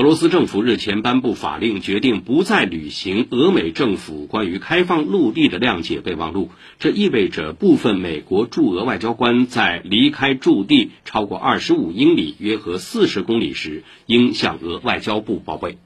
俄罗斯政府日前颁布法令决定不再履行俄美政府关于开放陆地的谅解备忘录。这意味着部分美国驻俄外交官在离开驻地超过二十五英里约合四十公里时应向俄外交部报备。